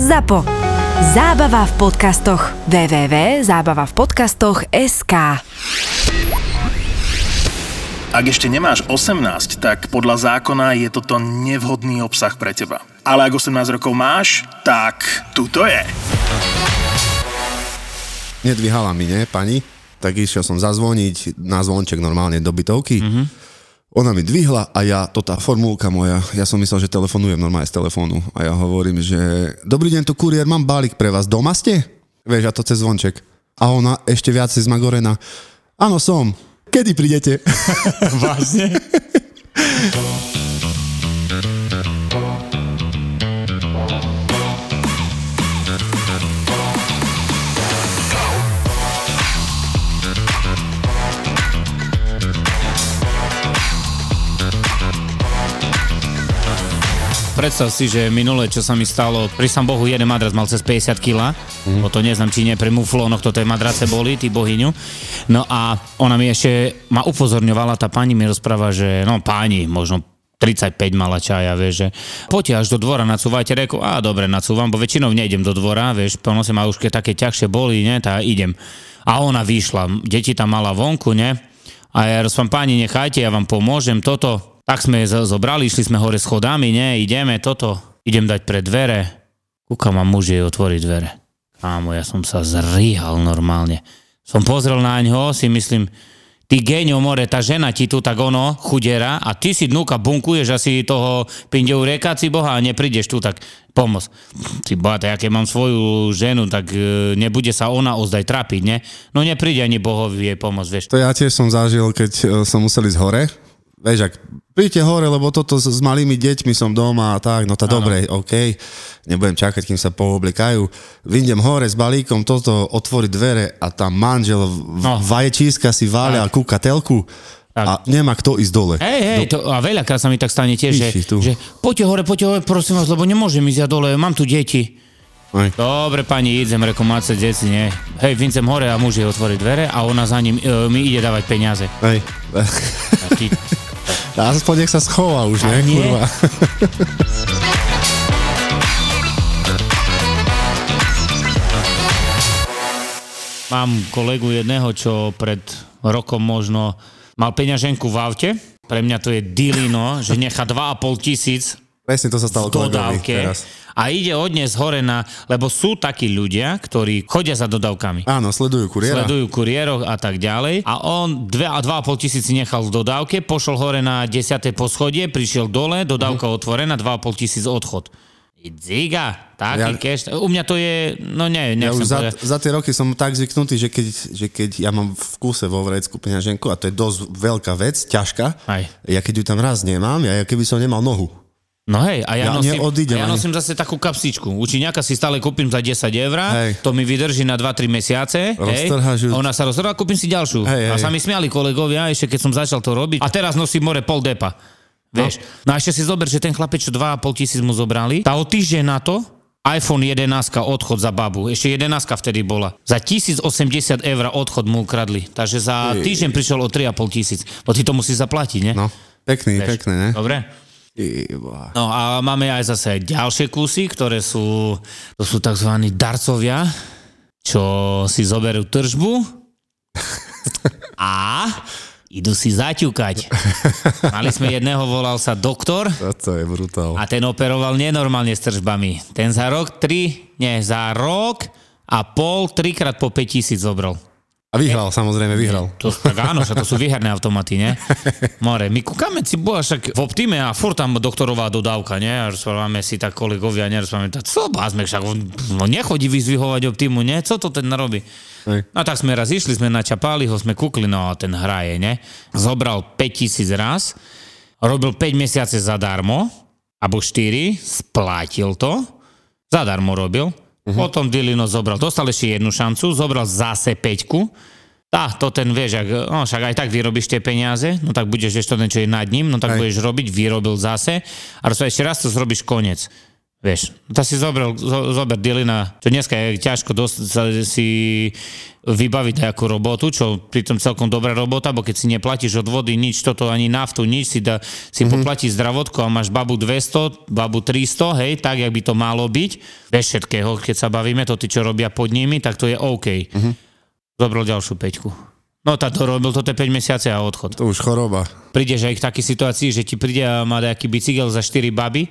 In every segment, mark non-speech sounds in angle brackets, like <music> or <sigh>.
ZAPO. Zábava v podcastoch. www.zábavavpodcastoch.sk Ak ešte nemáš 18, tak podľa zákona je toto nevhodný obsah pre teba. Ale ak 18 rokov máš, tak tuto je. Nedvíhala mi, ne, pani? Tak išiel som zazvoniť na zvonček normálne do bytovky. Mm-hmm. Ona mi dvihla a ja, to tá formulka moja, ja som myslel, že telefonujem normálne z telefónu. A ja hovorím, že dobrý deň, tu kuriér, mám balík pre vás, doma ste? Vieš, a to cez zvonček. A ona ešte viac zmagorená. Áno, som. Kedy prídete? <laughs> Vážne? <laughs> Predstav si, že minule, čo sa mi stalo, pri sam Bohu jeden madras mal cez 50 kg, mm. o to neznám, či nie, pri muflónoch toto je madrace boli, ty bohyňu. No a ona mi ešte ma upozorňovala, tá pani mi rozpráva, že no páni, možno 35 mala čaja, vieš, že poďte až do dvora, nacúvajte, reku, a dobre, nacúvam, bo väčšinou nejdem do dvora, vieš, sa ma už keď také ťažšie boli, ne, tá idem. A ona vyšla, deti tam mala vonku, ne, a ja rozpám, páni, nechajte, ja vám pomôžem, toto, tak sme zobrali, išli sme hore schodami, ne, ideme, toto, idem dať pre dvere. Kúkam a muž jej otvorí dvere. Kámo, ja som sa zrýhal normálne. Som pozrel na ňo, si myslím, ty genio more, tá žena ti tu tak ono, chudera, a ty si dnúka bunkuješ asi toho pindeu rekáci boha a neprídeš tu, tak pomoc. Ty tak ja mám svoju ženu, tak e, nebude sa ona ozdaj trapiť, ne? No nepríde ani bohovi jej pomoc, vieš. To ja tiež som zažil, keď e, som musel ísť hore. Vieš, ak príďte hore, lebo toto s, s malými deťmi som doma a tak, no tá dobre, OK. Nebudem čakať, kým sa pooblikajú. Vyjdem hore s balíkom, toto, otvoriť dvere a tam manžel No. vaječíska si váľa a kúka telku a nemá kto ísť dole. Hej, hej, to, a veľakrát sa mi tak stane tiež, že, tu. že poďte hore, poďte hore, prosím vás, lebo nemôžem ísť ja dole, mám tu deti. Hej. Dobre, pani, idem, reku, máte deti, nie. Hej, vincem hore a muž jej otvorí dvere a ona za ním e, mi ide dávať peniaze. Hej. <laughs> aspoň nech sa schová už, ne? nie. Kurva. mám kolegu jedného, čo pred rokom možno mal peňaženku v aute. Pre mňa to je dilino, že nechá 2,5 tisíc Presne to sa stalo v dodávke teraz. a ide odnes hore na, lebo sú takí ľudia, ktorí chodia za dodávkami. Áno, sledujú kuriéra. Sledujú kuriérov a tak ďalej. A on 2 a 2,5 tisíc nechal v dodávke, pošol hore na 10. poschodie, prišiel dole, dodávka otvorená, 2,5 tisíc odchod. Ziga, taký Ja- cash. U mňa to je, no nie, Ja už za, povedať. za tie roky som tak zvyknutý, že keď, že keď ja mám v kúse vo vrecku peňaženku, a to je dosť veľká vec, ťažká, Aj. ja keď ju tam raz nemám, ja keby som nemal nohu. No hej, a ja, Ja nosím, neodídem a ja nosím zase takú kapsičku. Učiňaka si stále kúpim za 10 eur, to mi vydrží na 2-3 mesiace. Hej, a ona sa roztrhá, kúpim si ďalšiu. Hej, a hej. sa mi smiali kolegovia, ešte keď som začal to robiť. A teraz nosím more pol depa. Vieš? No. a ešte si zober, že ten chlapec, čo 2,5 tisíc mu zobrali, tá o týždeň na to iPhone 11 odchod za babu. Ešte 11 vtedy bola. Za 1080 eur odchod mu ukradli. Takže za týždeň prišiel o 3,5 tisíc. No ty to musíš zaplatiť, ne? No, pekný, Vieš. pekné, ne? Dobre? No a máme aj zase ďalšie kusy, ktoré sú, to sú tzv. darcovia, čo si zoberú tržbu <laughs> a idú si zaťukať. Mali sme jedného, volal sa doktor Toto je brutál. a ten operoval nenormálne s tržbami. Ten za rok, tri, nie, za rok a pol, trikrát po 5 tisíc zobral. A vyhral, samozrejme, vyhral. To, tak áno, však to sú výherné automaty, ne? More, my kúkame si, boha, však v Optime a furt tam doktorová dodávka, ne? A rozprávame si tak kolegovia, nerozprávame, tak co bázme, však on no, nechodí vyzvihovať Optimu, ne? Co to ten robí? Hej. No tak sme raz išli, sme načapali ho, sme kúkli, no a ten hraje, ne? Zobral 5000 raz, robil 5 mesiace zadarmo, alebo 4, splatil to, zadarmo robil, uh-huh. potom Dilino zobral, dostal ešte jednu šancu, zobral zase 5 tá, to ten vieš, ak, no však aj tak vyrobíš tie peniaze, no tak budeš ešte ten, čo je nad ním, no tak Hej. budeš robiť, vyrobil zase a ešte raz to zrobíš koniec. Vieš, to si zober, zo, zober Dylina, čo dneska je ťažko dosť sa, si vybaviť nejakú robotu, čo pritom celkom dobrá robota, bo keď si neplatíš od vody nič, toto ani naftu, nič, si, da, si mm-hmm. poplatíš zdravotko a máš babu 200, babu 300, hej, tak, jak by to malo byť, bez všetkého, keď sa bavíme, to tí, čo robia pod nimi, tak to je OK. Mm-hmm. Zobral ďalšiu peťku. No tak to robil toto 5 mesiace a odchod. To už choroba. Prídeš aj k takej situácii, že ti príde a má nejaký bicykel za 4 baby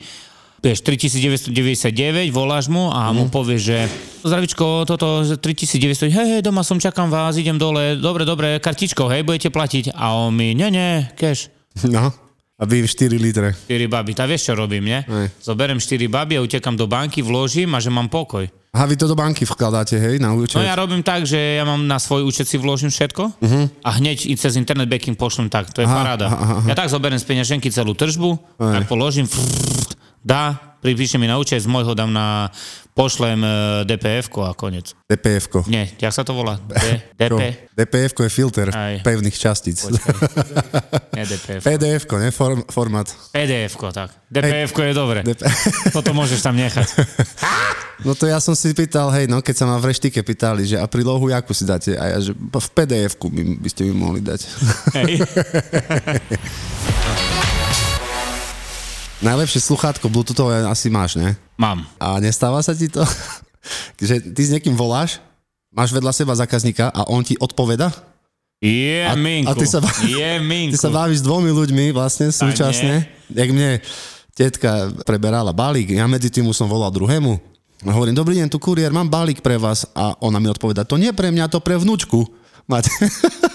vieš, 3999, voláš mu a mu mhm. povieš, že zdravičko, toto 3900, hej, hej, doma som, čakám vás, idem dole, dobre, dobre, kartičkou, hej, budete platiť. A on mi, nie, nie, cash. No. A vy 4 litre. 4 baby, tá vieš, čo robím, nie? Aj. Zoberiem 4 baby a utekam do banky, vložím a že mám pokoj. A vy to do banky vkladáte, hej, na účet? No ja robím tak, že ja mám na svoj účet si vložím všetko uh-huh. a hneď i cez internet banking pošlem tak, to je aha, paráda. Aha, aha. Ja tak zoberiem z peňaženky celú tržbu, Aj. tak položím, frrr, dá, pripíše mi na účet, z môjho dám na, pošlem e, DPF-ko a konec. DPF-ko. Nie, jak sa to volá? D, DP? DPF-ko je filter Aj. pevných častíc. <laughs> Nie DPF. PDF-ko, ne? Form, format. PDF-ko, tak. DPF-ko je dobre. DP... <laughs> Toto môžeš tam nechať. <laughs> No to ja som si pýtal, hej, no keď sa ma v reštike pýtali, že a prílohu jakú si dáte? A ja, že v PDF-ku by, by ste mi mohli dať. Hej. Najlepšie sluchátko Bluetoothové asi máš, ne? Mám. A nestáva sa ti to, <laughs> že ty s niekým voláš, máš vedľa seba zákazníka a on ti odpoveda? Je, a, a ty sa, je, <laughs> ty sa bavíš s dvomi ľuďmi vlastne súčasne. Jak mne tetka preberala balík, ja medzi tým som volal druhému. A hovorím, dobrý deň, tu kuriér, mám balík pre vás. A ona mi odpoveda, to nie pre mňa, to pre vnúčku. Máte. <laughs>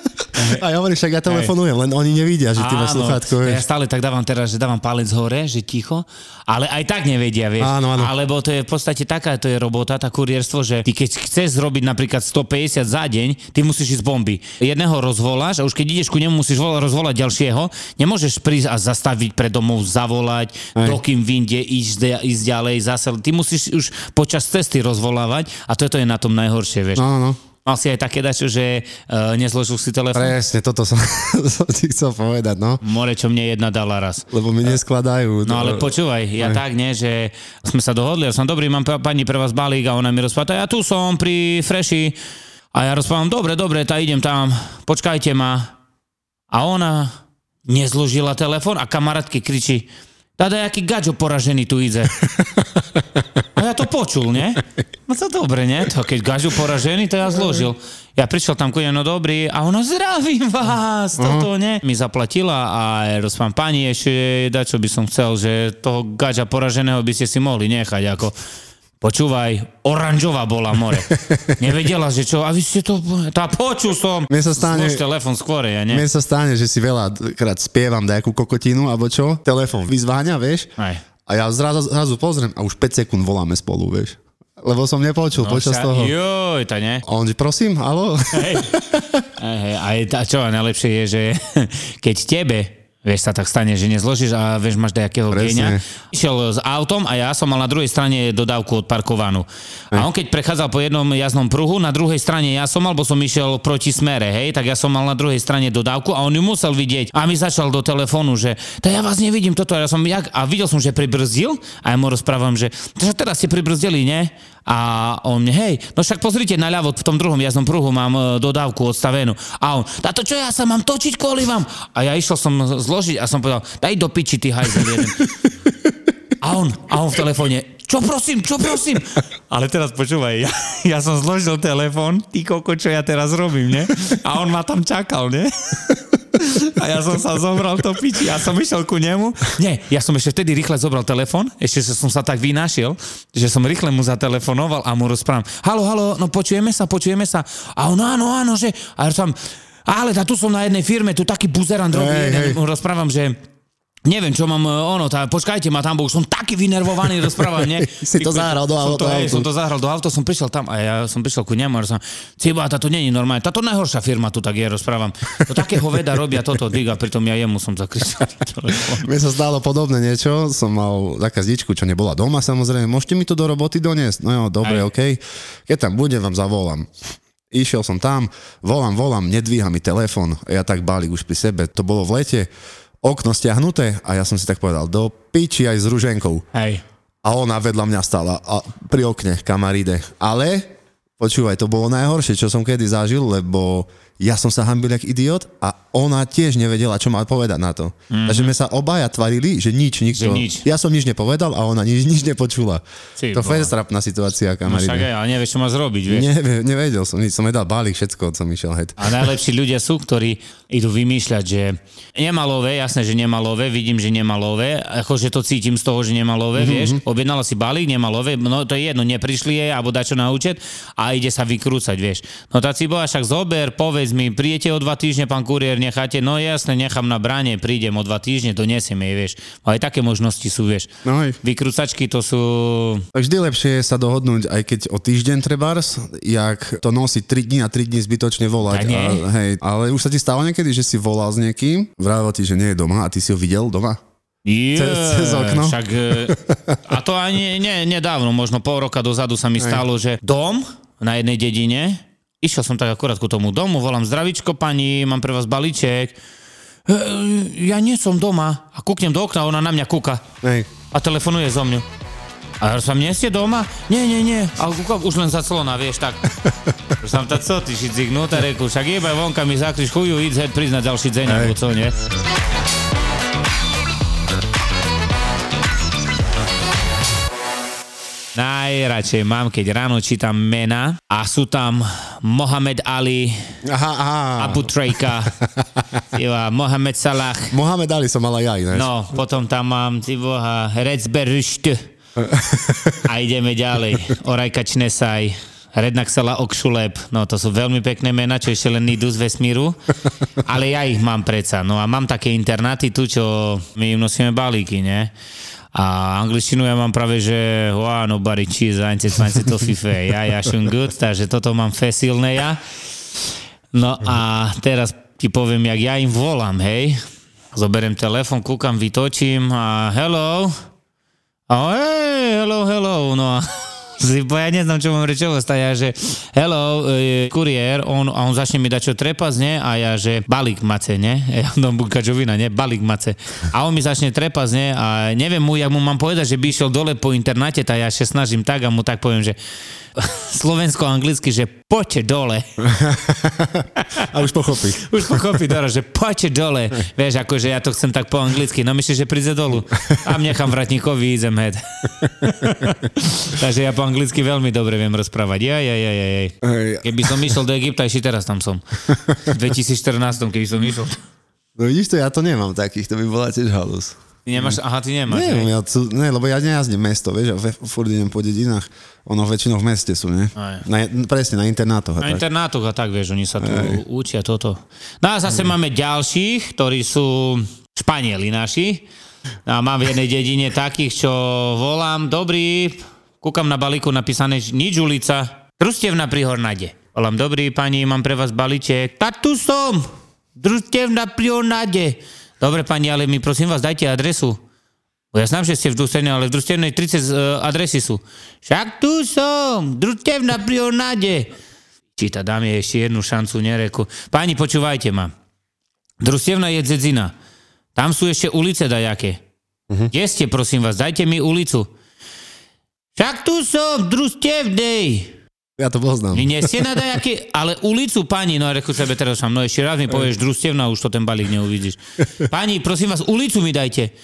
A ja hovorím, však ja telefonujem, len oni nevidia, že ty máš sluchátko. Ja stále tak dávam teraz, že dávam palec hore, že ticho, ale aj tak nevedia, vieš. Áno, áno. Alebo to je v podstate taká, to je robota, tá kurierstvo, že ty keď chceš zrobiť napríklad 150 za deň, ty musíš ísť bomby. Jedného rozvoláš a už keď ideš ku nemu, musíš rozvolať ďalšieho. Nemôžeš prísť a zastaviť pred domov, zavolať, Aj. dokým vyjde, ísť, ísť ďalej, zase. Ty musíš už počas cesty rozvolávať a toto je na tom najhoršie, vieš. No, no. Mal si aj také dačo, že uh, nezložil si telefón? Presne, toto som, <laughs> som ti chcel povedať, no. More, čo mne jedna dala raz. Lebo mi neskladajú. No ale počúvaj, ja aj. tak, nie, že sme sa dohodli, ja som dobrý, mám pani pre vás balík a ona mi rozpáta, ja tu som pri Freši a ja rozpávam, dobre, dobre, tá idem tam, počkajte ma. A ona nezložila telefón a kamarátky kričí, Tada, jaký gaďo poražený tu ide. A ja to počul, nie? No to dobre, nie? To keď gažu poražený, to ja zložil. Ja prišiel tam ku no dobrý a ona zdravím vás, toto, nie? Mi zaplatila a rozpám pani ešte čo by som chcel, že toho gaďa poraženého by ste si mohli nechať ako Počúvaj, oranžová bola more. <laughs> Nevedela, že čo, a vy ste to, tá počul som. Mne sa stane, Zlož telefon skôr, ja nie? Mne sa stane, že si veľa krát spievam nejakú kokotinu, alebo čo, telefon vyzváňa, vieš? Aj. A ja zrazu, zrazu pozriem a už 5 sekúnd voláme spolu, vieš? Lebo som nepočul no, počas sa, toho. Joj, to nie. A on, že prosím, halo? Hej. <laughs> Hej, a čo najlepšie je, že <laughs> keď tebe Vieš, sa tak stane, že nezložíš a vieš, máš nejakého géňa. Išiel s autom a ja som mal na druhej strane dodávku odparkovanú. A on keď prechádzal po jednom jazdnom pruhu, na druhej strane ja som mal, bo som išiel proti smere, hej, tak ja som mal na druhej strane dodávku a on ju musel vidieť. A mi začal do telefónu, že to ja vás nevidím, toto ja som jak... A videl som, že pribrzdil a ja mu rozprávam, že teraz ste pribrzdili, nie? A on mne, hej, no však pozrite naľavo, v tom druhom jazdnom pruhu mám e, dodávku odstavenú. A on, a to čo ja sa mám točiť kvôli vám? A ja išiel som zložiť a som povedal, daj do piči, ty hajzel jeden. A on, a on v telefóne, čo prosím, čo prosím? Ale teraz počúvaj, ja, ja som zložil telefón, ty koko, čo ja teraz robím, ne? A on ma tam čakal, ne? A ja som sa zobral to piči. Ja som išiel ku nemu. Nie, ja som ešte vtedy rýchle zobral telefon. Ešte že som sa tak vynašiel, že som rýchle mu zatelefonoval a mu rozprávam. Halo, halo, no počujeme sa, počujeme sa. A on, áno, áno, že... A ja som, ale tu som na jednej firme, tu taký buzerant robí. Hey, hey. Rozprávam, že Neviem, čo mám, e, ono, tá, počkajte ma tam, bo už som taký vynervovaný rozprávať, nie? <laughs> si to zahral do auta. Som to, som to zahral do auta, som prišiel tam a ja som prišiel ku nemu a som, ciba, táto není normálne, táto najhoršia firma tu tak je, rozprávam. To také hoveda robia toto, diga, pritom ja jemu som zakričal. <laughs> Mne sa zdalo podobné niečo, som mal zákazničku, čo nebola doma samozrejme, môžete mi to do roboty doniesť? No jo, dobre, OK. Keď tam budem, vám zavolám. Išiel som tam, volám, volám, nedvíha mi telefón, ja tak balík už pri sebe, to bolo v lete, okno stiahnuté a ja som si tak povedal, do piči aj s ruženkou. Hej. a ona vedľa mňa stála a pri okne, kamaride. Ale, počúvaj, to bolo najhoršie, čo som kedy zažil, lebo ja som sa hambil jak idiot a ona tiež nevedela, čo má povedať na to. Mm-hmm. Takže sme sa obaja tvarili, že nič, nikto. Že nič. Ja som nič nepovedal a ona nič, nič nepočula. Ty to vole. je strapná situácia, No však aj, ale nevieš, čo má zrobiť, vieš. Nevie, nevedel som nič, som jej dal balík, všetko, co mi šiel head. A najlepší ľudia sú, ktorí idú vymýšľať, že nemá lové, jasné, že nemá lové, vidím, že nemá lové, akože to cítim z toho, že nemá lové, mm-hmm. vieš, objednala si balík, nemá lové, no to je jedno, neprišli jej, alebo dačo na účet a ide sa vykrúcať, vieš. No tá cibola však zober, povedz mi, príjete o dva týždne, pán kuriér, necháte, no jasne, nechám na bráne, prídem o dva týždne, donesiem jej, vieš. Aj také možnosti sú, vieš. No hej. Vykrúcačky to sú... Tak vždy lepšie je sa dohodnúť, aj keď o týždeň trebárs, jak to nosiť 3 dní a 3 dní zbytočne volať. A, hej, ale už sa ti stalo niekedy, že si volal s niekým, vravel ti, že nie je doma a ty si ho videl doma? Je, Cez- cez okno? Však, e, a to ani ne, nedávno, možno pol roka dozadu sa mi stalo, že dom na jednej dedine, išiel som tak akurát ku tomu domu, volám zdravičko pani, mám pre vás balíček. E, ja nie som doma. A kúknem do okna, ona na mňa kúka Hej. a telefonuje zo mňu. A ja som, nie ste doma? Nie, nie, nie. A kúkam už len za clona, vieš, tak. <laughs> Už som tak, co ty, šizignúta, reku, však iba vonka mi zakryš chuju, heď prísť na ďalší deň, alebo co, nie? Najradšej mám, keď ráno čítam mena a sú tam Mohamed Ali, Aha, aha. Abu Trejka, <laughs> Mohamed Salah, Mohamed Ali som mal aj ja ináč. no, potom tam mám, ty boha, Recberšt <laughs> a ideme ďalej. Orajka Čnesaj, Rednak Sala Okšulep, no to sú veľmi pekné mená, čo ešte len idú z vesmíru, ale ja ich mám predsa. No a mám také internáty tu, čo my im nosíme balíky, ne? A angličtinu ja mám práve, že wow, nobody cheese, 1, 20 to fife, ja, ja schon gut, takže toto mám fesilné ja. No a teraz ti poviem, jak ja im volám, hej. Zoberiem telefon, kúkam, vytočím a hello. A hej, hello, hello. No a bo ja neznám, čo mám rečovo staja, že hello, e, kuriér, on, a on začne mi dať čo trepať, ne? A ja, že balík mace, ne? <laughs> Ja dom bukačovina, ne? Balík mace. A on mi začne trepať, ne? A neviem mu, jak mu mám povedať, že by išiel dole po internáte, tak ja sa snažím tak a mu tak poviem, že slovensko-anglicky, že poďte dole. <laughs> A už pochopí. Už pochopí Doro, že poďte dole. Vieš, akože ja to chcem tak po anglicky. No myslíš, že príde dolu. A nechám vratníkovi ísť head. <laughs> Takže ja po anglicky veľmi dobre viem rozprávať. Ja, ja, ja, ja. Keby som išiel do Egypta, ešte teraz tam som. V <laughs> 2014, keby som išiel. No vidíš to, ja to nemám takých, to by bola tiež halus. Ty nemáš, aha, ty nemáš. Neviem, hej? ja ne, lebo ja nejazdím mesto, vieš, a ve- furt idem po dedinách. Ono väčšinou v meste sú? Aj. Na, presne, na internátoch. Na tak. internátoch a tak, vieš, oni sa tu učia toto. No a zase máme ďalších, ktorí sú Španieli naši. A mám v jednej dedine takých, čo volám, dobrý, kúkam na balíku napísané, že nič ulica, Družstevna pri Hornade. Volám, dobrý pani, mám pre vás balíček. Ta tu som, Družstevna pri Hornade. Dobre pani, ale mi prosím vás, dajte adresu. Bo ja znám, že ste v družstevnej, ale v družstevnej 30 uh, adresy sú. Však tu som, družstevna pri Hornade. Číta, dám jej ešte jednu šancu, nereku. Páni, počúvajte ma. Družstevna je Dzedzina. Tam sú ešte ulice dajaké. Uh-huh. Kde ste, prosím vás, dajte mi ulicu. Však tu som, v družstevnej. Ja to poznám. Nie ste na dajaké, ale ulicu, pani, no reku sebe teraz som, no ešte raz mi povieš družstevna, už to ten balík neuvidíš. Pani, prosím vás, ulicu mi dajte.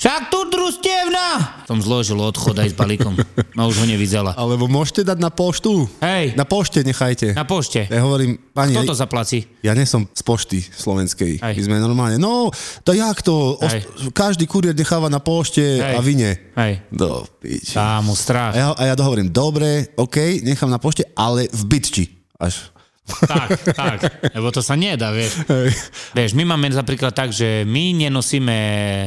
Však tu družstevna! Som zložil odchod aj s balíkom. No už ho nevidela. Alebo môžete dať na poštu. Hej, Na pošte nechajte. na pošte. Ja hovorím, pani, Kto to zaplací? ja nie som z pošty slovenskej. Hej. My sme normálne, no, to jak to? Hej. Každý kurier necháva na pošte Hej. a vy nie. Hej. Do piči. Tá mu A strach. ja, a ja dohovorím, dobre, OK, nechám na pošte, ale v bytči. Až. Tak, tak. Lebo to sa nedá, vieš. Vieš, my máme napríklad tak, že my nenosíme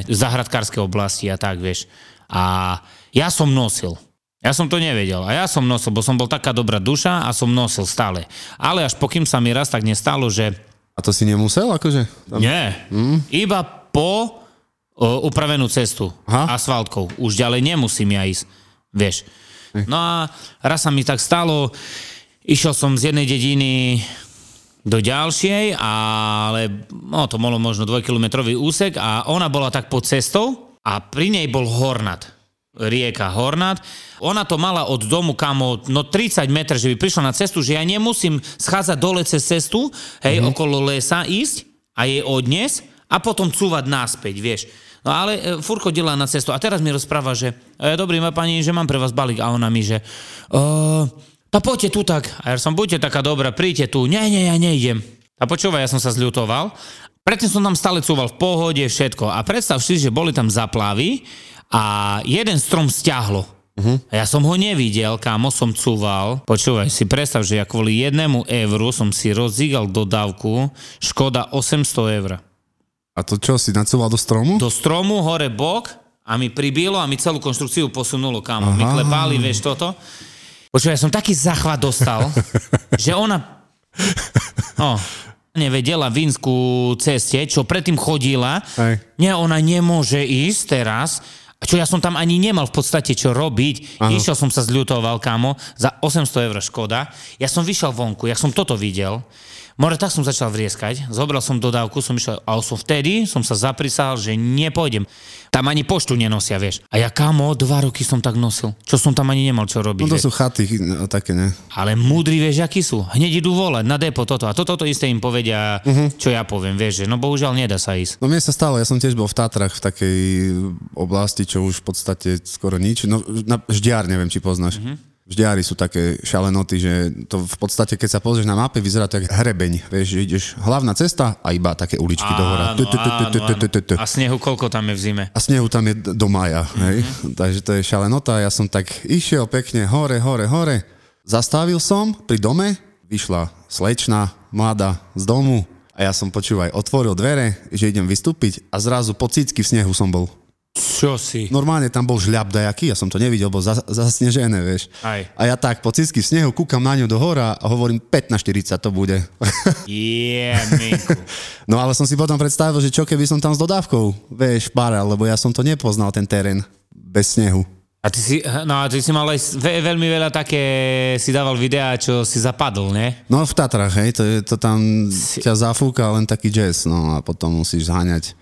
zahradkárske oblasti a tak, vieš. A ja som nosil. Ja som to nevedel. A ja som nosil, bo som bol taká dobrá duša a som nosil stále. Ale až pokým sa mi raz tak nestalo, že A to si nemusel, akože? Tam... nie, iba po o, upravenú cestu Aha. asfaltkou. Už ďalej nemusím ja ísť, vieš. No a raz sa mi tak stalo, išiel som z jednej dediny do ďalšej, ale no, to bolo možno dvojkilometrový úsek a ona bola tak pod cestou a pri nej bol hornat. rieka Hornát. Ona to mala od domu kamo no 30 metrov, že by prišla na cestu, že ja nemusím schádzať dole cez cestu, hej, mm-hmm. okolo lesa ísť a jej odniesť a potom cúvať naspäť, vieš. No ale e, fur chodila na cestu a teraz mi rozpráva, že e, dobrý ma pani, že mám pre vás balík a ona mi, že e, tá poďte tu tak. A ja som, buďte taká dobrá, príďte tu. Nie, nie, ja nejdem. A počúvaj, ja som sa zľutoval. Predtým som tam stále cúval v pohode, všetko. A predstav si, že boli tam zaplavy a jeden strom stiahlo. Uh-huh. A ja som ho nevidel, kámo som cúval. Počúvaj si, predstav, že ja kvôli jednému euru som si rozdígal dodávku, škoda 800 eur. A to čo, si nacúval do stromu? Do stromu, hore bok a mi pribilo a mi celú konštrukciu posunulo, kámo. My klepali, vieš toto. Počúvaj, ja som taký zachvat dostal, <laughs> že ona... Oh, nevedela Vínsku ceste, čo predtým chodila. Hej. Nie, ona nemôže ísť teraz. A čo ja som tam ani nemal v podstate čo robiť. Áno. Išiel som sa zľutoval, kámo, za 800 eur škoda. Ja som vyšiel vonku, ja som toto videl. More, tak som začal vrieskať, zobral som dodávku, som išiel, a som vtedy som sa zaprisal, že nepôjdem. Tam ani poštu nenosia, vieš. A ja kámo, dva roky som tak nosil. Čo som tam ani nemal čo robiť. No to vieš. sú chaty no, také, ne? Ale múdri, vieš, akí sú. Hneď idú volať na depo toto. A toto to isté im povedia, uh-huh. čo ja poviem, vieš, že no bohužiaľ nedá sa ísť. No mne sa stalo, ja som tiež bol v Tatrach v takej oblasti, čo už v podstate skoro nič. No, na Ždiar, neviem, či poznáš. Mm-hmm. Ždiári sú také šalenoty, že to v podstate, keď sa pozrieš na mape, vyzerá to hrebeň. Vieš, že ideš hlavná cesta a iba také uličky do hora. A snehu koľko tam je v zime? A snehu tam je do maja. Mhm. Takže to je šalenota. Ja som tak išiel pekne hore, hore, hore. Zastavil som pri dome, vyšla slečna, mladá, z domu. A ja som, počúvaj, otvoril dvere, že idem vystúpiť a zrazu po cícky v snehu som bol. Čo si? Normálne tam bol žľab dajaký, ja som to nevidel, bol zas- zasnežené, vieš. Aj. A ja tak po cícky v snehu kúkam na ňu do hora a hovorím 5 na 40 to bude. <laughs> Yeah, no ale som si potom predstavil, že čo keby som tam s dodávkou, vieš, páral, lebo ja som to nepoznal, ten terén bez snehu. A ty si, no a ty si mal aj ve, veľmi veľa také, si dával videá, čo si zapadol, ne? No v Tatrach, hej, to, je, to tam ťa zafúka len taký jazz, no a potom musíš zháňať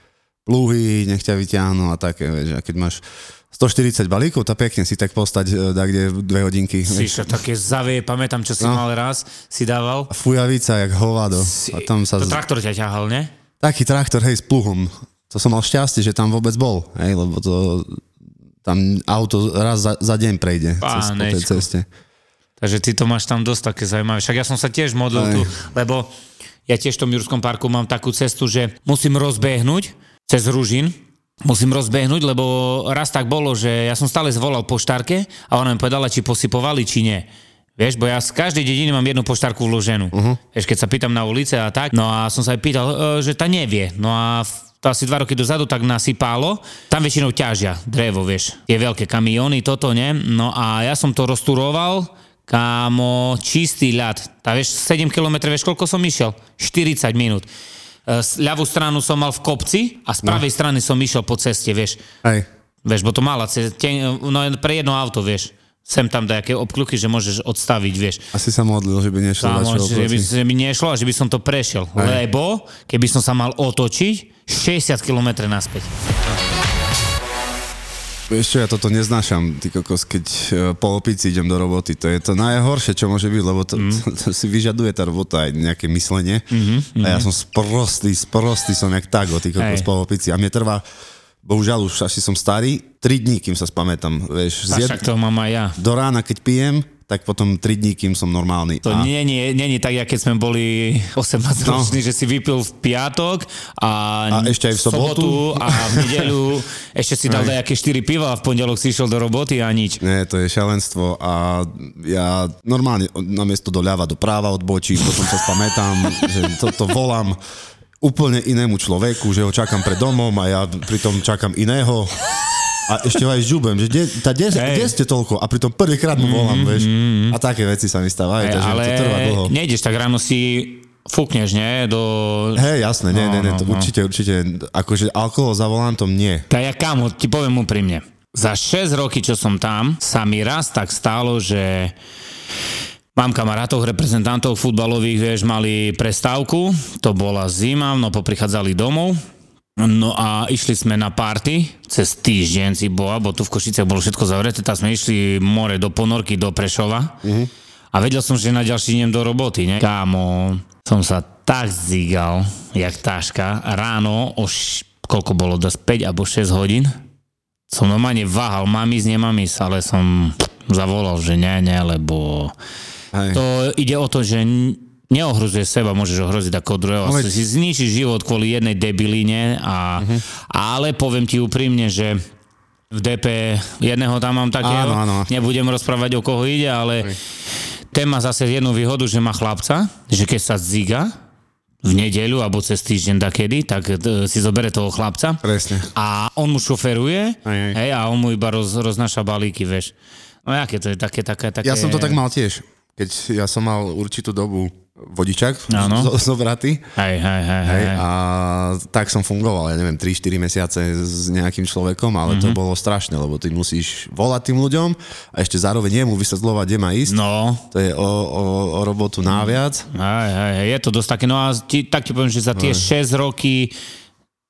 plúhy, nech ťa vyťahnú a také, vieš, a keď máš 140 balíkov, to pekne si tak postať e, tak kde dve hodinky. Si vieš. čo, také zavie, pamätám, čo si No. mal raz, si dával. A fujavica, jak hovado. A tam sa... To z- traktor ťa ťahal, ne? Taký traktor, hej, s pluhom. To som mal šťastie, že tam vôbec bol, hej, lebo to tam auto raz za, za deň prejde cez, po tej ceste. Takže ty to máš tam dosť také zaujímavé. Však ja som sa tiež modlil Aj. tu, lebo ja tiež v tom Jurskom parku mám takú cestu, že musím rozbehnúť cez Ružin, musím rozbehnúť, lebo raz tak bolo, že ja som stále zvolal poštárke a ona mi povedala, či posypovali, či nie. Vieš, bo ja z každej dediny mám jednu poštárku vloženú. Uh-huh. Vieš, keď sa pýtam na ulice a tak, no a som sa aj pýtal, e, že tá nevie. No a to asi dva roky dozadu tak nasypálo. Tam väčšinou ťažia drevo, vieš. Tie veľké kamiony, toto, ne? No a ja som to rozturoval, kámo, čistý ľad. Tá vieš, 7 km, vieš, koľko som išiel? 40 minút. E, s- ľavú stranu som mal v kopci a z pravej strany som išiel po ceste, vieš. Hej. Vieš, bo to mala, ce- ten, no pre jedno auto, vieš. Sem tam dajaké obkľuky, že môžeš odstaviť, vieš. Asi sa modlil, že by nešlo dačo že by, že by nešlo a že by som to prešiel. Lebo, keby som sa mal otočiť, 60 km naspäť. Vieš čo, ja toto neznášam, ty kokos, keď e, po opici idem do roboty. To je to najhoršie, čo môže byť, lebo to, mm. to, <laughs> to si vyžaduje tá robota aj nejaké myslenie. Mm-hmm. A ja som sprostý, sprostý som jak tago, ty kokos, Hej. po opici. A mne trvá, bohužiaľ už asi som starý, 3 dní, kým sa spamätám. Vieš, z však to mám aj ja. do rána, keď pijem, tak potom 3 dní, kým som normálny. To a, nie, nie, nie je tak, jak keď sme boli 18 roční, že si vypil v piatok a, A ešte aj v sobotu. a v nedeľu <laughs> ešte si dal nejaké 4 piva a v pondelok si išiel do roboty a nič. Nie, to je šialenstvo a ja normálne namiesto doľava doprava odbočím, potom sa spamätám, že toto volám úplne inému človeku, že ho čakám pred domom a ja pritom čakám iného. A ešte ho aj žubem, že kde, tá, kde, Hej. kde ste toľko? A pritom prvýkrát mu volám, vieš. A také veci sa mi stávajú, Hej, takže ale to trvá dlho. nejdeš tak ráno si fúkneš, nie? Do... Hej, jasné, nie, No, nie, nie, no, to no. určite, určite, akože alkohol za volantom nie. Tak ja kámo, ti poviem úprimne. Za 6 roky, čo som tam, sa mi raz tak stalo, že mám kamarátov, reprezentantov futbalových, vieš, mali prestávku, to bola zima, no poprichádzali domov, No a išli sme na party, cez týždeň si bola, bo tu v Košiciach bolo všetko zavreté, tak sme išli more do Ponorky, do Prešova. A vedel som, že na ďalší idem do roboty, ne? Kámo, som sa tak zigal, jak táška. Ráno, už koľko bolo, dosť 5 alebo 6 hodín, som normálne váhal, mám ísť, nemám ísť, ale som zavolal, že nie, nie, lebo Hej. to ide o to, že neohrozuje seba, môžeš ohroziť ako druhého. Veď- si zničíš život kvôli jednej debiline, a, Mhm. ale poviem ti úprimne, že v DP jedného tam mám takého, Áno, áno. nebudem rozprávať o koho ide, ale ten má zase jednu výhodu, že má chlapca, že keď sa ziga v nedeľu alebo cez týždeň dakedy, tak e, si zobere toho chlapca Presne. a on mu šoferuje Hej, hej. hej, a on mu iba roz, roznáša balíky, vieš. No aké to je také, také, také... Ja som to tak mal tiež. Keď ja som mal určitú dobu vodičak Áno. zo, zobratý. Hej, hej, hej, Hej, hej. a tak som fungoval, ja neviem, 3-4 mesiace s nejakým človekom, ale Mhm. to bolo strašné, lebo ty musíš volať tým ľuďom a ešte zároveň jemu vysvetľovať, kde má ísť. No, To je o, o, o robotu naviac. hej, hej, hej, je to dosť také, no a ti, tak ti poviem, že za tie 6 roky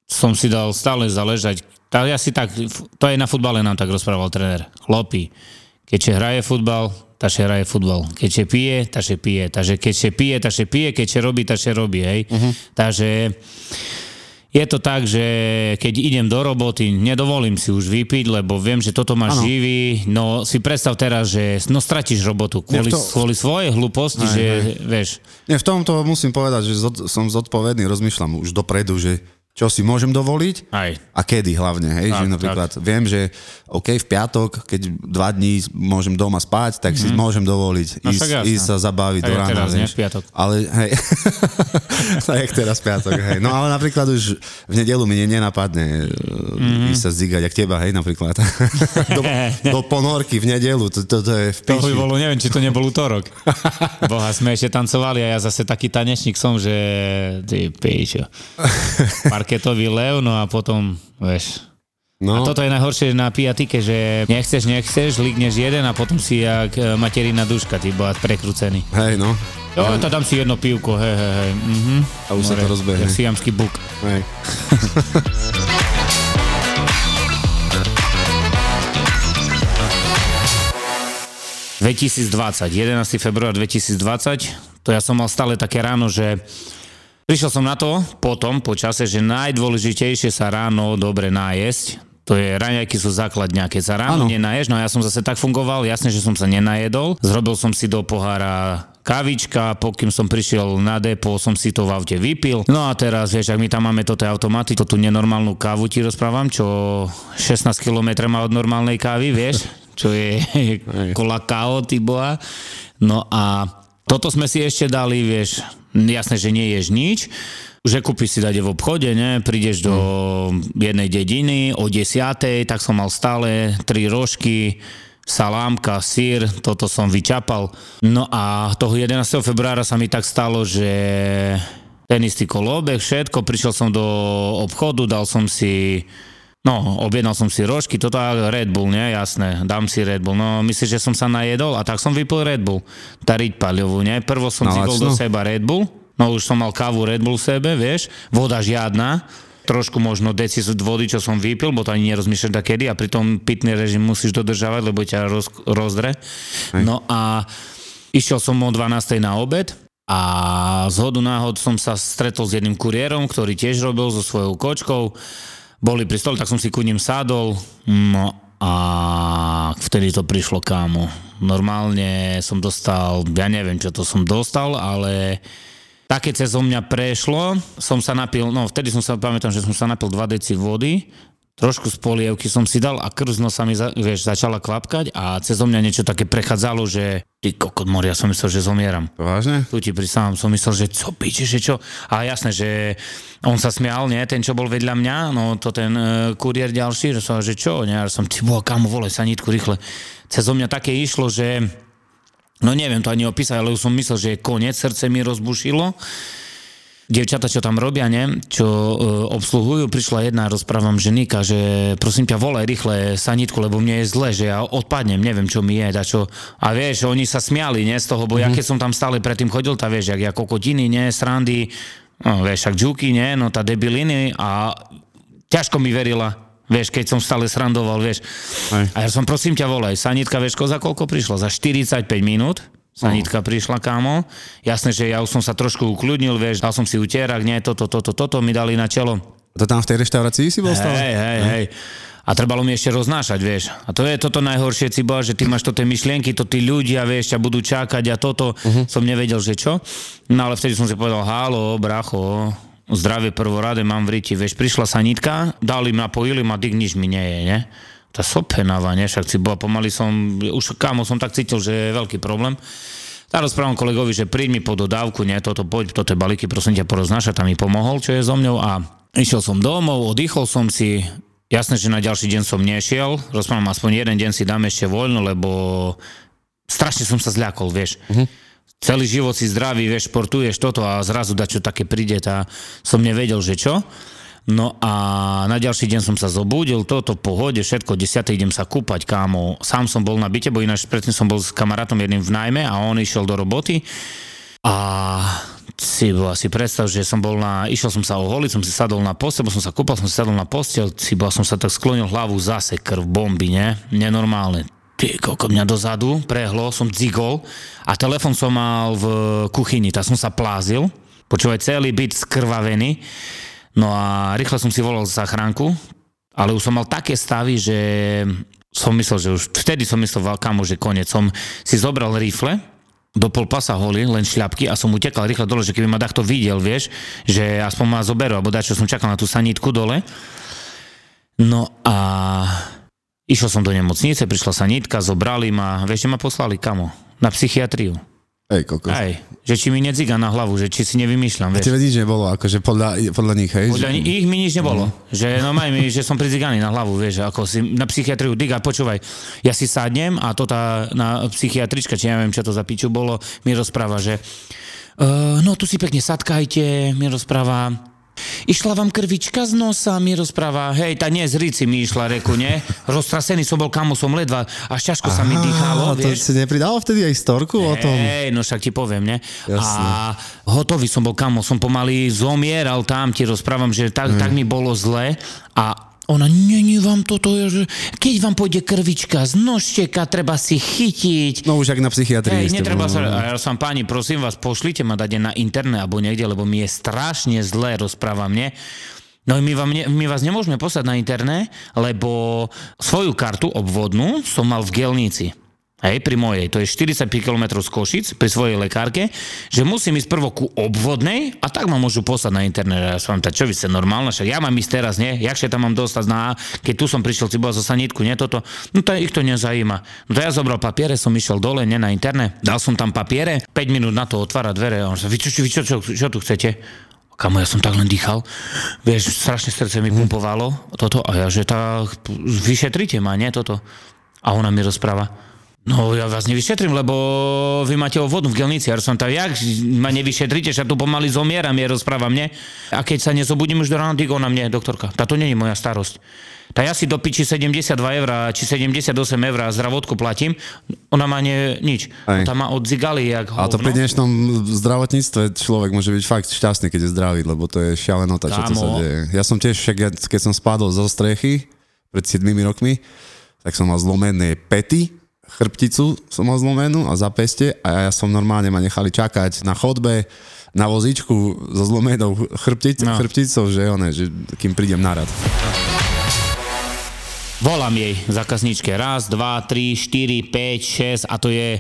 som si dal stále záležať. Ja si tak, to aj na futbale nám tak rozprával tréner. Chlopí, keďže hraje futbal, takže hraje futbal. Keďže pije, takže pije. Takže keďže pije, takže pije, keďže robí, takže robí, hej. Uh-huh. Takže je to tak, že keď idem do roboty, nedovolím si už vypiť, lebo viem, že toto ma Áno. živí. No si predstav teraz, že no stratíš robotu kvôli, to- kvôli svojej hlúposti, Hej, že hej. vieš, Nie, v tomto musím povedať, že zod, som zodpovedný, rozmýšľam už dopredu, že čo si môžem dovoliť aj. a kedy hlavne, hej, Tak, že napríklad viem, že OK, v piatok, keď dva dní môžem doma spať, tak si môžem dovoliť No, ísť, ísť sa zabaviť Tak do rána, teraz, vieš. V piatok. Ale hej, <laughs> tak jak teraz piatok, hej. No ale napríklad už v nedelu mi nenapadne mm-hmm. ísť sa zigať, jak teba, hej, napríklad. <laughs> do, do ponorky v nedelu, to, to, to je v To piči. bolo, neviem, či to nebol útorok. <laughs> Boha, sme ešte tancovali a ja zase taký tanečník som, že ty píčo. Parketový lev, no a potom, vieš, No, A toto je najhoršie na pijatike, že nechceš, nechceš, ligneš jeden a potom si jak e, materina duška, ty bola prekrúcený. hej, no. Jo, to dám si jedno pivko, hej, hej, hej. Mhm. A už sa to rozbehne. Jak siamský buk. Hej. 2020, 11. február 2020, to ja som mal stále také ráno, že prišiel som na to potom, po čase, že najdôležitejšie sa ráno dobre nájesť. To je raňajky sú základňa. Keď sa ráno Áno. nenaješ, no ja som zase tak fungoval, jasne, že som sa nenajedol. Zrobil som si do pohára kavička, pokým som prišiel na depo, som si to v aute vypil. No a teraz, vieš, ak my tam máme toto automaty, to tú nenormálnu kávu ti rozprávam, čo 16 km má od normálnej kávy, vieš, <laughs> čo je kolakao, ty boha. No a toto sme si ešte dali, vieš, jasné, že nie ješ nič, že kúpiš si dať v obchode, ne? prídeš do jednej dediny o 10. tak som mal stále tri rožky, salámka, sír, toto som vyčapal. No a toho 11. februára sa mi tak stalo, že ten istý kolobek, všetko, prišiel som do obchodu, dal som si No, objednal som si rožky, toto je Red Bull, nie? Jasné, dám si Red Bull. No, myslíš, že som sa najedol? A tak som vypil Red Bull. Tariť paľovú, nie? Prvo som Na cítil do seba Red Bull, no už som mal kávu Red Bull v sebe, vieš, voda žiadna, trošku možno deci z vody, čo som vypil, bo to ani nerozmýšľaš kedy a pritom pitný režim musíš dodržavať, lebo ťa roz, rozdre. No a išiel som o 12. na obed a z hodu náhod som sa stretol s jedným kuriérom, ktorý tiež robil so svojou kočkou. Boli pri stole, tak som si ku ním sadol. No a vtedy to prišlo kámo. Normálne som dostal, ja neviem, čo to som dostal, ale také cez mňa prešlo. Som sa napil, no vtedy som sa pamätám, že som sa napil 2 deci vody, trošku z polievky som si dal a krzno sa mi, za, vieš, začala klapkať a cez mňa niečo také prechádzalo, že ty kokot moria, som myslel, že zomieram. Vážne? Tu ti pristávam, som myslel, že co píče, že čo? A jasné, že on sa smial, nie, ten, čo bol vedľa mňa, no to ten uh, kuriér ďalší, že som, že čo, nie, a som, ty boha, kam vole, sa nitku rýchle. Cez mňa také išlo, že no neviem to ani opísať, ale už som myslel, že je koniec, srdce mi rozbušilo. Dievčata, čo tam robia, ne, čo uh, obsluhujú, prišla jedna, rozprávam ženíka, že prosím ťa, volaj rýchle sanitku, lebo mne je zle, že ja odpadnem, neviem, čo mi je, dačo. A vieš, oni sa smiali, ne, z toho, bo mm-hmm. ja keď som tam stále predtým chodil, tá vieš, jak ja kokotiny, ne, srandy, no vieš, ak džuky, ne, no tá debiliny a Ťažko mi verila, vieš, keď som stále srandoval, vieš. Hej. A ja som, prosím ťa, volaj, sanitka, vieš, ko za koľko prišla? Za 45 minút. Sanitka prišla, kámo. Jasné, že ja už som sa trošku ukľudnil, vieš, dal som si utierak, nie, toto, toto, toto mi dali na čelo. To tam v tej reštaurácii si bol stále? Hej, hej, hej. A trebalo mi ešte roznášať, vieš. A to je toto najhoršie, Cibo, že ty máš to tie myšlienky, to tí ľudia, vieš, ťa budú čakať a toto. Uh-huh. Som nevedel, že čo. No ale vtedy som si povedal, halo, bracho, zdravie prvorade mám v riti. Vieš, prišla sanitka, dali ma, pojili ma, dyk, nič mi nie je, ne? Tá sopenava, ne? Však si bola, pomaly som, už kámo som tak cítil, že je veľký problém. Tak rozprávam kolegovi, že príď mi po dodávku, nie, toto, poď, toto balíky, prosím ťa, poroznášať, tam mi pomohol, čo je so mňou a išiel som domov, oddychol som si, jasné, že na ďalší deň som nešiel, rozprávam, aspoň jeden deň si dám ešte voľno, lebo strašne som sa zľakol, vieš. Uh-huh. Celý život si zdravý, vieš, športuješ toto a zrazu dačo také príde, tá som nevedel, že čo. No a na ďalší deň som sa zobudil, toto pohode, všetko, 10. idem sa kúpať, kámo. Sám som bol na byte, bo ináč predtým som bol s kamarátom jedným v najmä a on išiel do roboty. A si, si predstav, že som bol na, išiel som sa oholiť, som si sadol na postel, bo som sa kúpal, som si sadol na postel, si bola, som sa tak sklonil hlavu, zase krv, bomby, ne? Nenormálne. Ty, koľko mňa dozadu, prehlo, som dzigol a telefon som mal v kuchyni, tak som sa plázil, počúvaj, celý byt skrvavený. No a rýchlo som si volal záchranku, ale už som mal také stavy, že som myslel, že už vtedy som myslel, kamo, že koniec. Som si zobral rifle, do pol pasa holi, len šľapky a som utekal rýchlo dole, že keby ma takto videl, vieš, že aspoň ma zoberú, alebo dačo som čakal na tú sanitku dole. No a išiel som do nemocnice, prišla sanitka, zobrali ma, vieš, že ma poslali kamo? Na psychiatriu. Hej, kokos. Aj, že či mi nedziga na hlavu, že či si nevymýšľam, vieš. Tebe nič nebolo, akože podľa, podľa nich, hej? Podľa že... ich mi nič nebolo. Že no maj mi, že som priziganý na hlavu, vieš, ako si na psychiatriu, diga, počúvaj, ja si sadnem a to tá na psychiatrička, či neviem, čo to za piču bolo, mi rozpráva, že uh, no tu si pekne sadkajte, mi rozpráva, Išla vám krvička z nosa, mi rozpráva, hej, tá nie z rici mi išla, reku, nie? Roztrasený som bol, kamo som ledva, až ťažko sa mi dýchalo, to vieš. si nepridal vtedy aj storku o tom? Hej, no však ti poviem, ne? A hotový som bol, kamo, som pomaly zomieral tam, ti rozprávam, že tak, tak mi bolo zle a ona, není vám toto, že keď vám pôjde krvička z nožteka, treba si chytiť. No už ak na psychiatrii Hej, netreba sa... A ja som, páni, prosím vás, pošlite ma dať na internet alebo niekde, lebo mi je strašne zlé, rozprávam, nie? No my, vám ne, my vás nemôžeme poslať na internet, lebo svoju kartu obvodnú som mal v Gelnici. Hej, pri mojej, to je 45 km z Košic, pri svojej lekárke, že musím ísť prvo ku obvodnej a tak ma môžu poslať na internet. Ja som tak, čo vy ste normálne, však ja mám ísť teraz, nie? Jakže tam mám dostať na, keď tu som prišiel, si bola zo sanitku, nie toto? No to ich to nezajíma. No to ja zobral papiere, som išiel dole, nie na internet, dal som tam papiere, 5 minút na to otvára dvere a on sa, vy čo, čo, čo, čo, čo tu chcete? Kamo, ja som tak len dýchal. Vieš, strašne srdce mi pumpovalo toto a ja, že tak vyšetrite ma, nie toto. A ona mi rozpráva, no ja vás nevyšetrím, lebo vy máte o vodu v gelnici. Ja som tam, jak ma nevyšetrite, že ja tu pomaly zomieram, je rozpráva mne. A keď sa nezobudím už do rána, ona mne, doktorka, táto není moja starosť. Tá ja si do piči 72 eur, či 78 eur zdravotku platím, ona má nie, nič. Aj. Tá má od zigali, jak A to pri hovno. dnešnom zdravotníctve človek môže byť fakt šťastný, keď je zdravý, lebo to je šialenota, čo to sa deje. Ja som tiež, ja- keď som spadol zo strechy pred 7 rokmi, tak som mal zlomené pety, chrbticu som mal zlomenú a zapeste a ja som normálne ma nechali čakať na chodbe na vozíčku so zlomenou chrbtic, No. chrbticou, že, one, že kým prídem na rad. Volám jej zákazničke raz, dva, tri, štyri, päť, šesť a to je...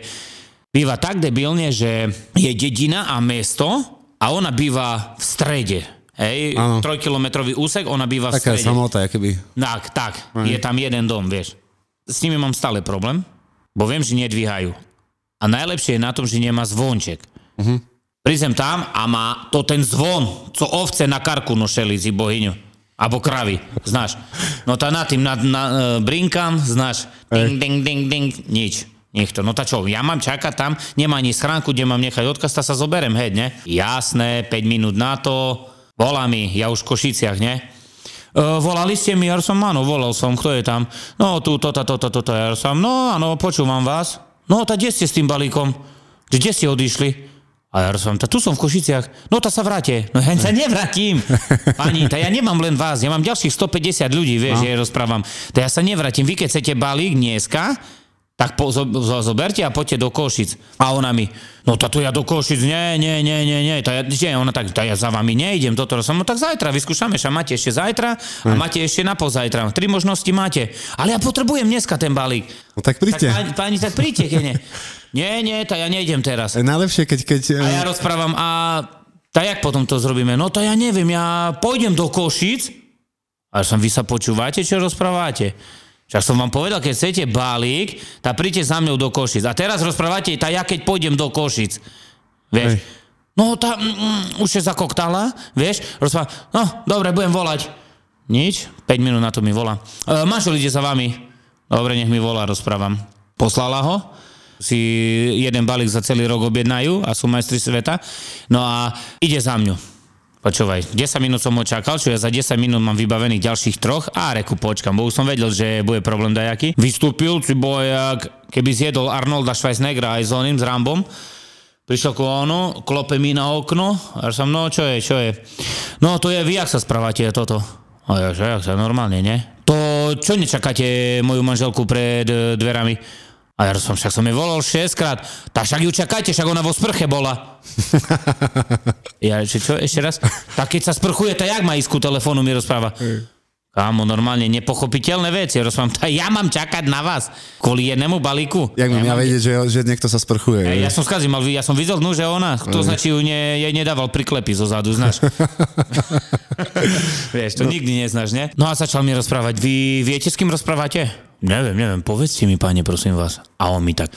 Býva tak debilne, že je dedina a mesto a ona býva v strede. Hej, Áno. trojkilometrový úsek, ona býva v Taká strede. samota, keby. Tak, tak, je tam jeden dom, vieš. S nimi mám stále problém, bo viem, že nedvíhajú. A najlepšie je na tom, že nemá zvonček. Uh-huh. Prídem tam a má to ten zvon, co ovce na karku nošeli zi bohyňu. Abo kravy, znáš. No tá na tým, na, na uh, brinkám, znáš. Ding, ding, ding, ding, nič. Nikto. No tá čo, ja mám čakať tam, nemá ani schránku, kde mám nechať odkaz, tá sa zoberem, hej, ne? Jasné, 5 minút na to, volá mi, ja už v Košiciach, ne? Uh, volali ste mi, ja som, áno, volal som, kto je tam? No, tu, toto, toto, toto, ja som, no, áno, počúvam vás. No, tak kde ste s tým balíkom? Kde ste odišli? A ja rozprávam, "Tá tu som v Košiciach, no tá sa vráte. No ja sa nevrátim. Pani, tá ja nemám len vás, ja mám ďalších 150 ľudí, vieš, no. že ja rozprávam. Tá ja sa nevrátim. Vy keď chcete balík dneska, tak po, zo, zo, zoberte a poďte do Košic. A ona mi, no táto ja do Košic, nie, nie, nie, nie, nie, tá nie, ona tak, tá ja za vami neidem, toto som, no tak zajtra, vyskúšame, že máte ešte zajtra a máte ešte na pozajtra. Tri možnosti máte. Ale ja potrebujem dneska ten balík. No tak príďte. Tak pani, pani tak príďte, keď nie. Nie, nie, tá ja nejdem teraz. Je najlepšie, keď... keď A ja rozprávam, a tak jak potom to zrobíme? No to ja neviem, ja pôjdem do Košic. A som, vy sa počúvate, čo rozprávate? Však som vám povedal, keď chcete balík, tak príďte za mňou do Košic. A teraz rozprávate, tak ja keď pôjdem do Košic. Vieš? Hej. No tá, mm, mm, už je zakoktala, vieš? Rozpráva, no, dobre, budem volať. Nič, 5 minút na to mi volá. E, manžel ide za vami. Dobre, nech mi volá, rozprávam. Poslala ho, si jeden balík za celý rok objednajú a sú majstri sveta. No a ide za mňu. Počúvaj, 10 minút som ho čakal, čo ja za 10 minút mám vybavených ďalších troch a reku počkam, bo už som vedel, že bude problém dajaký. Vystúpil, si bol jak keby zjedol Arnolda Schwarzeneggera aj s oným, s Rambom. Prišiel ku ono, klope mi na okno a som, no čo je, čo je? No to je, vy jak sa správate toto? A ja, že jak sa normálne, nie? To čo nečakáte moju manželku pred e, dverami? A ja som, však som jej volal 6 krát. Tak však ju čakajte, však ona vo sprche bola. <laughs> ja, že čo, ešte raz? Tak keď sa sprchuje, tak jak má ísť ku telefónu, mi rozpráva. Kámo, normálne nepochopiteľné veci. Ja rozprávam, <laughs> tak ja mám čakať na vás kvôli jednému balíku. Jak mám ja vedieť, že, že niekto sa sprchuje? Ja, ja som skazil, mal, ja som videl, no, že ona, to značí ju ne, jej nedával priklepy zo zádu, znáš. <laughs> Vieš, to no. nikdy neznáš, ne? No a začal mi rozprávať, vy viete, s kým rozprávate? Neviem, neviem, povedzte mi, páne, prosím vás. A on mi tak,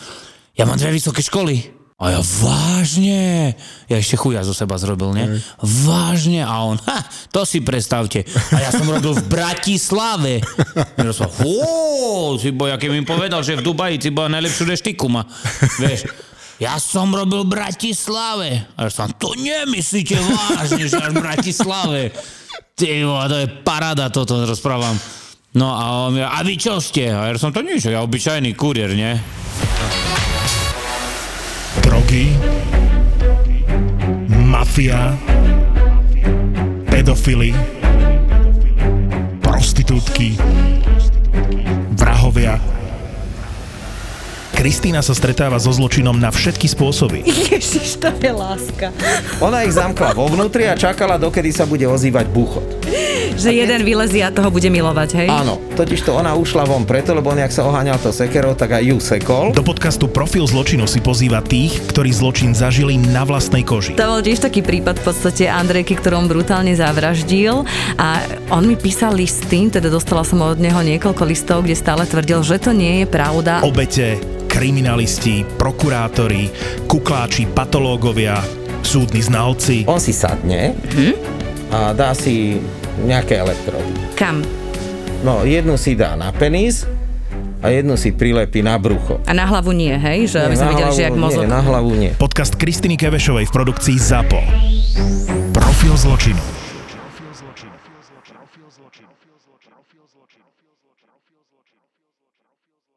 ja mám dve vysoké školy. A ja, vážne? Ja ešte chuja zo seba zrobil, ne? Vážne? A on, ha, to si predstavte. A ja som robil v Bratislave. Ja hó, si bol, aký mi povedal, že v Dubaji si bola najlepšiu reštiku ma. Vieš, ja som robil v Bratislave. A ja som, to nemyslíte vážne, že až v Bratislave. Ty to je paráda, toto rozprávam. No a on a vy čo ste? A ja som, to nič, ja obyčajný kurier, nie? Drogy, mafia, pedofily, prostitútky, vrahovia. Kristýna sa stretáva so zločinom na všetky spôsoby. <laughs> Ježiš, to je láska. Ona ich zamkla vo vnútri a čakala, dokedy sa bude ozývať buchot. Že jeden vylezie a toho bude milovať, hej? Áno, totiž to ona ušla von preto, lebo on, jak sa oháňal to sekerou, tak aj ju sekol. Do podcastu Profil zločinu si pozýva tých, ktorí zločin zažili na vlastnej koži. To bol tiež taký prípad v podstate Andrejky, ktorom brutálne zavraždil a on mi písal listy, teda dostala som od neho niekoľko listov, kde stále tvrdil, že to nie je pravda. Obete, kriminalisti, prokurátori, kukláči, patológovia, súdni znalci. On si sadne a dá si nejaké elektrody. Kam? No, jednu si dá na penis a jednu si prilepí na brucho. A na hlavu nie, hej? Že aby Nie, sme na videli, že hlavu jak mozog. Nie, na hlavu nie. Podcast Kristiny Kevešovej v produkcii ZAPO. Profil zločinu.